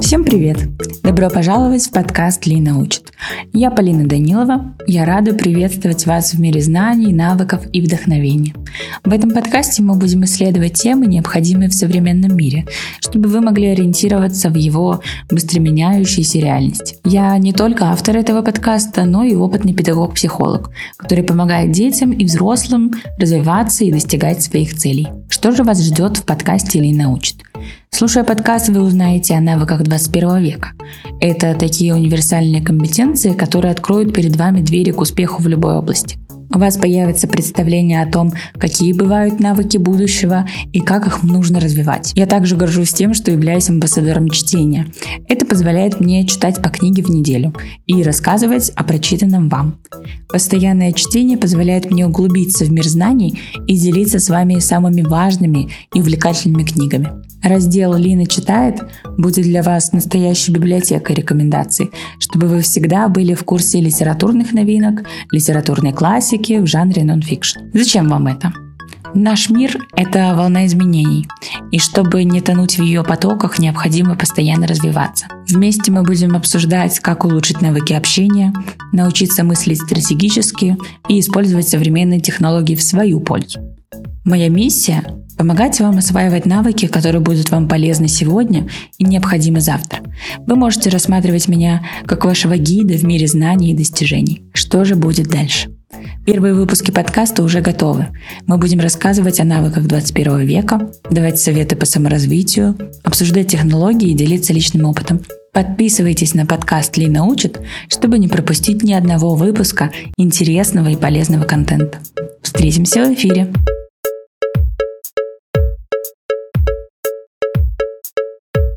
Всем привет! Добро пожаловать в подкаст «Лина учит». Я Полина Данилова. Я рада приветствовать вас в мире знаний, навыков и вдохновения. В этом подкасте мы будем исследовать темы, необходимые в современном мире, чтобы вы могли ориентироваться в его быстро меняющейся реальности. Я не только автор этого подкаста, но и опытный педагог-психолог, который помогает детям и взрослым развиваться и достигать своих целей. Что же вас ждет в подкасте «Лина учит»? Слушая подкаст, вы узнаете о навыках 21 века. Это такие универсальные компетенции, которые откроют перед вами двери к успеху в любой области. У вас появится представление о том, какие бывают навыки будущего и как их нужно развивать. Я также горжусь тем, что являюсь амбассадором чтения. Это позволяет мне читать по книге в неделю и рассказывать о прочитанном вам. Постоянное чтение позволяет мне углубиться в мир знаний и делиться с вами самыми важными и увлекательными книгами. Раздел «Лина читает» будет для вас настоящей библиотекой рекомендаций, чтобы вы всегда были в курсе литературных новинок, литературной классики в жанре нонфикшн. Зачем вам это? Наш мир – это волна изменений, и чтобы не тонуть в ее потоках, необходимо постоянно развиваться. Вместе мы будем обсуждать, как улучшить навыки общения, научиться мыслить стратегически и использовать современные технологии в свою пользу. Моя миссия помогать вам осваивать навыки, которые будут вам полезны сегодня и необходимы завтра. Вы можете рассматривать меня как вашего гида в мире знаний и достижений. Что же будет дальше? Первые выпуски подкаста уже готовы. Мы будем рассказывать о навыках 21 века, давать советы по саморазвитию, обсуждать технологии и делиться личным опытом. Подписывайтесь на подкаст «Ли научит», чтобы не пропустить ни одного выпуска интересного и полезного контента. Встретимся в эфире!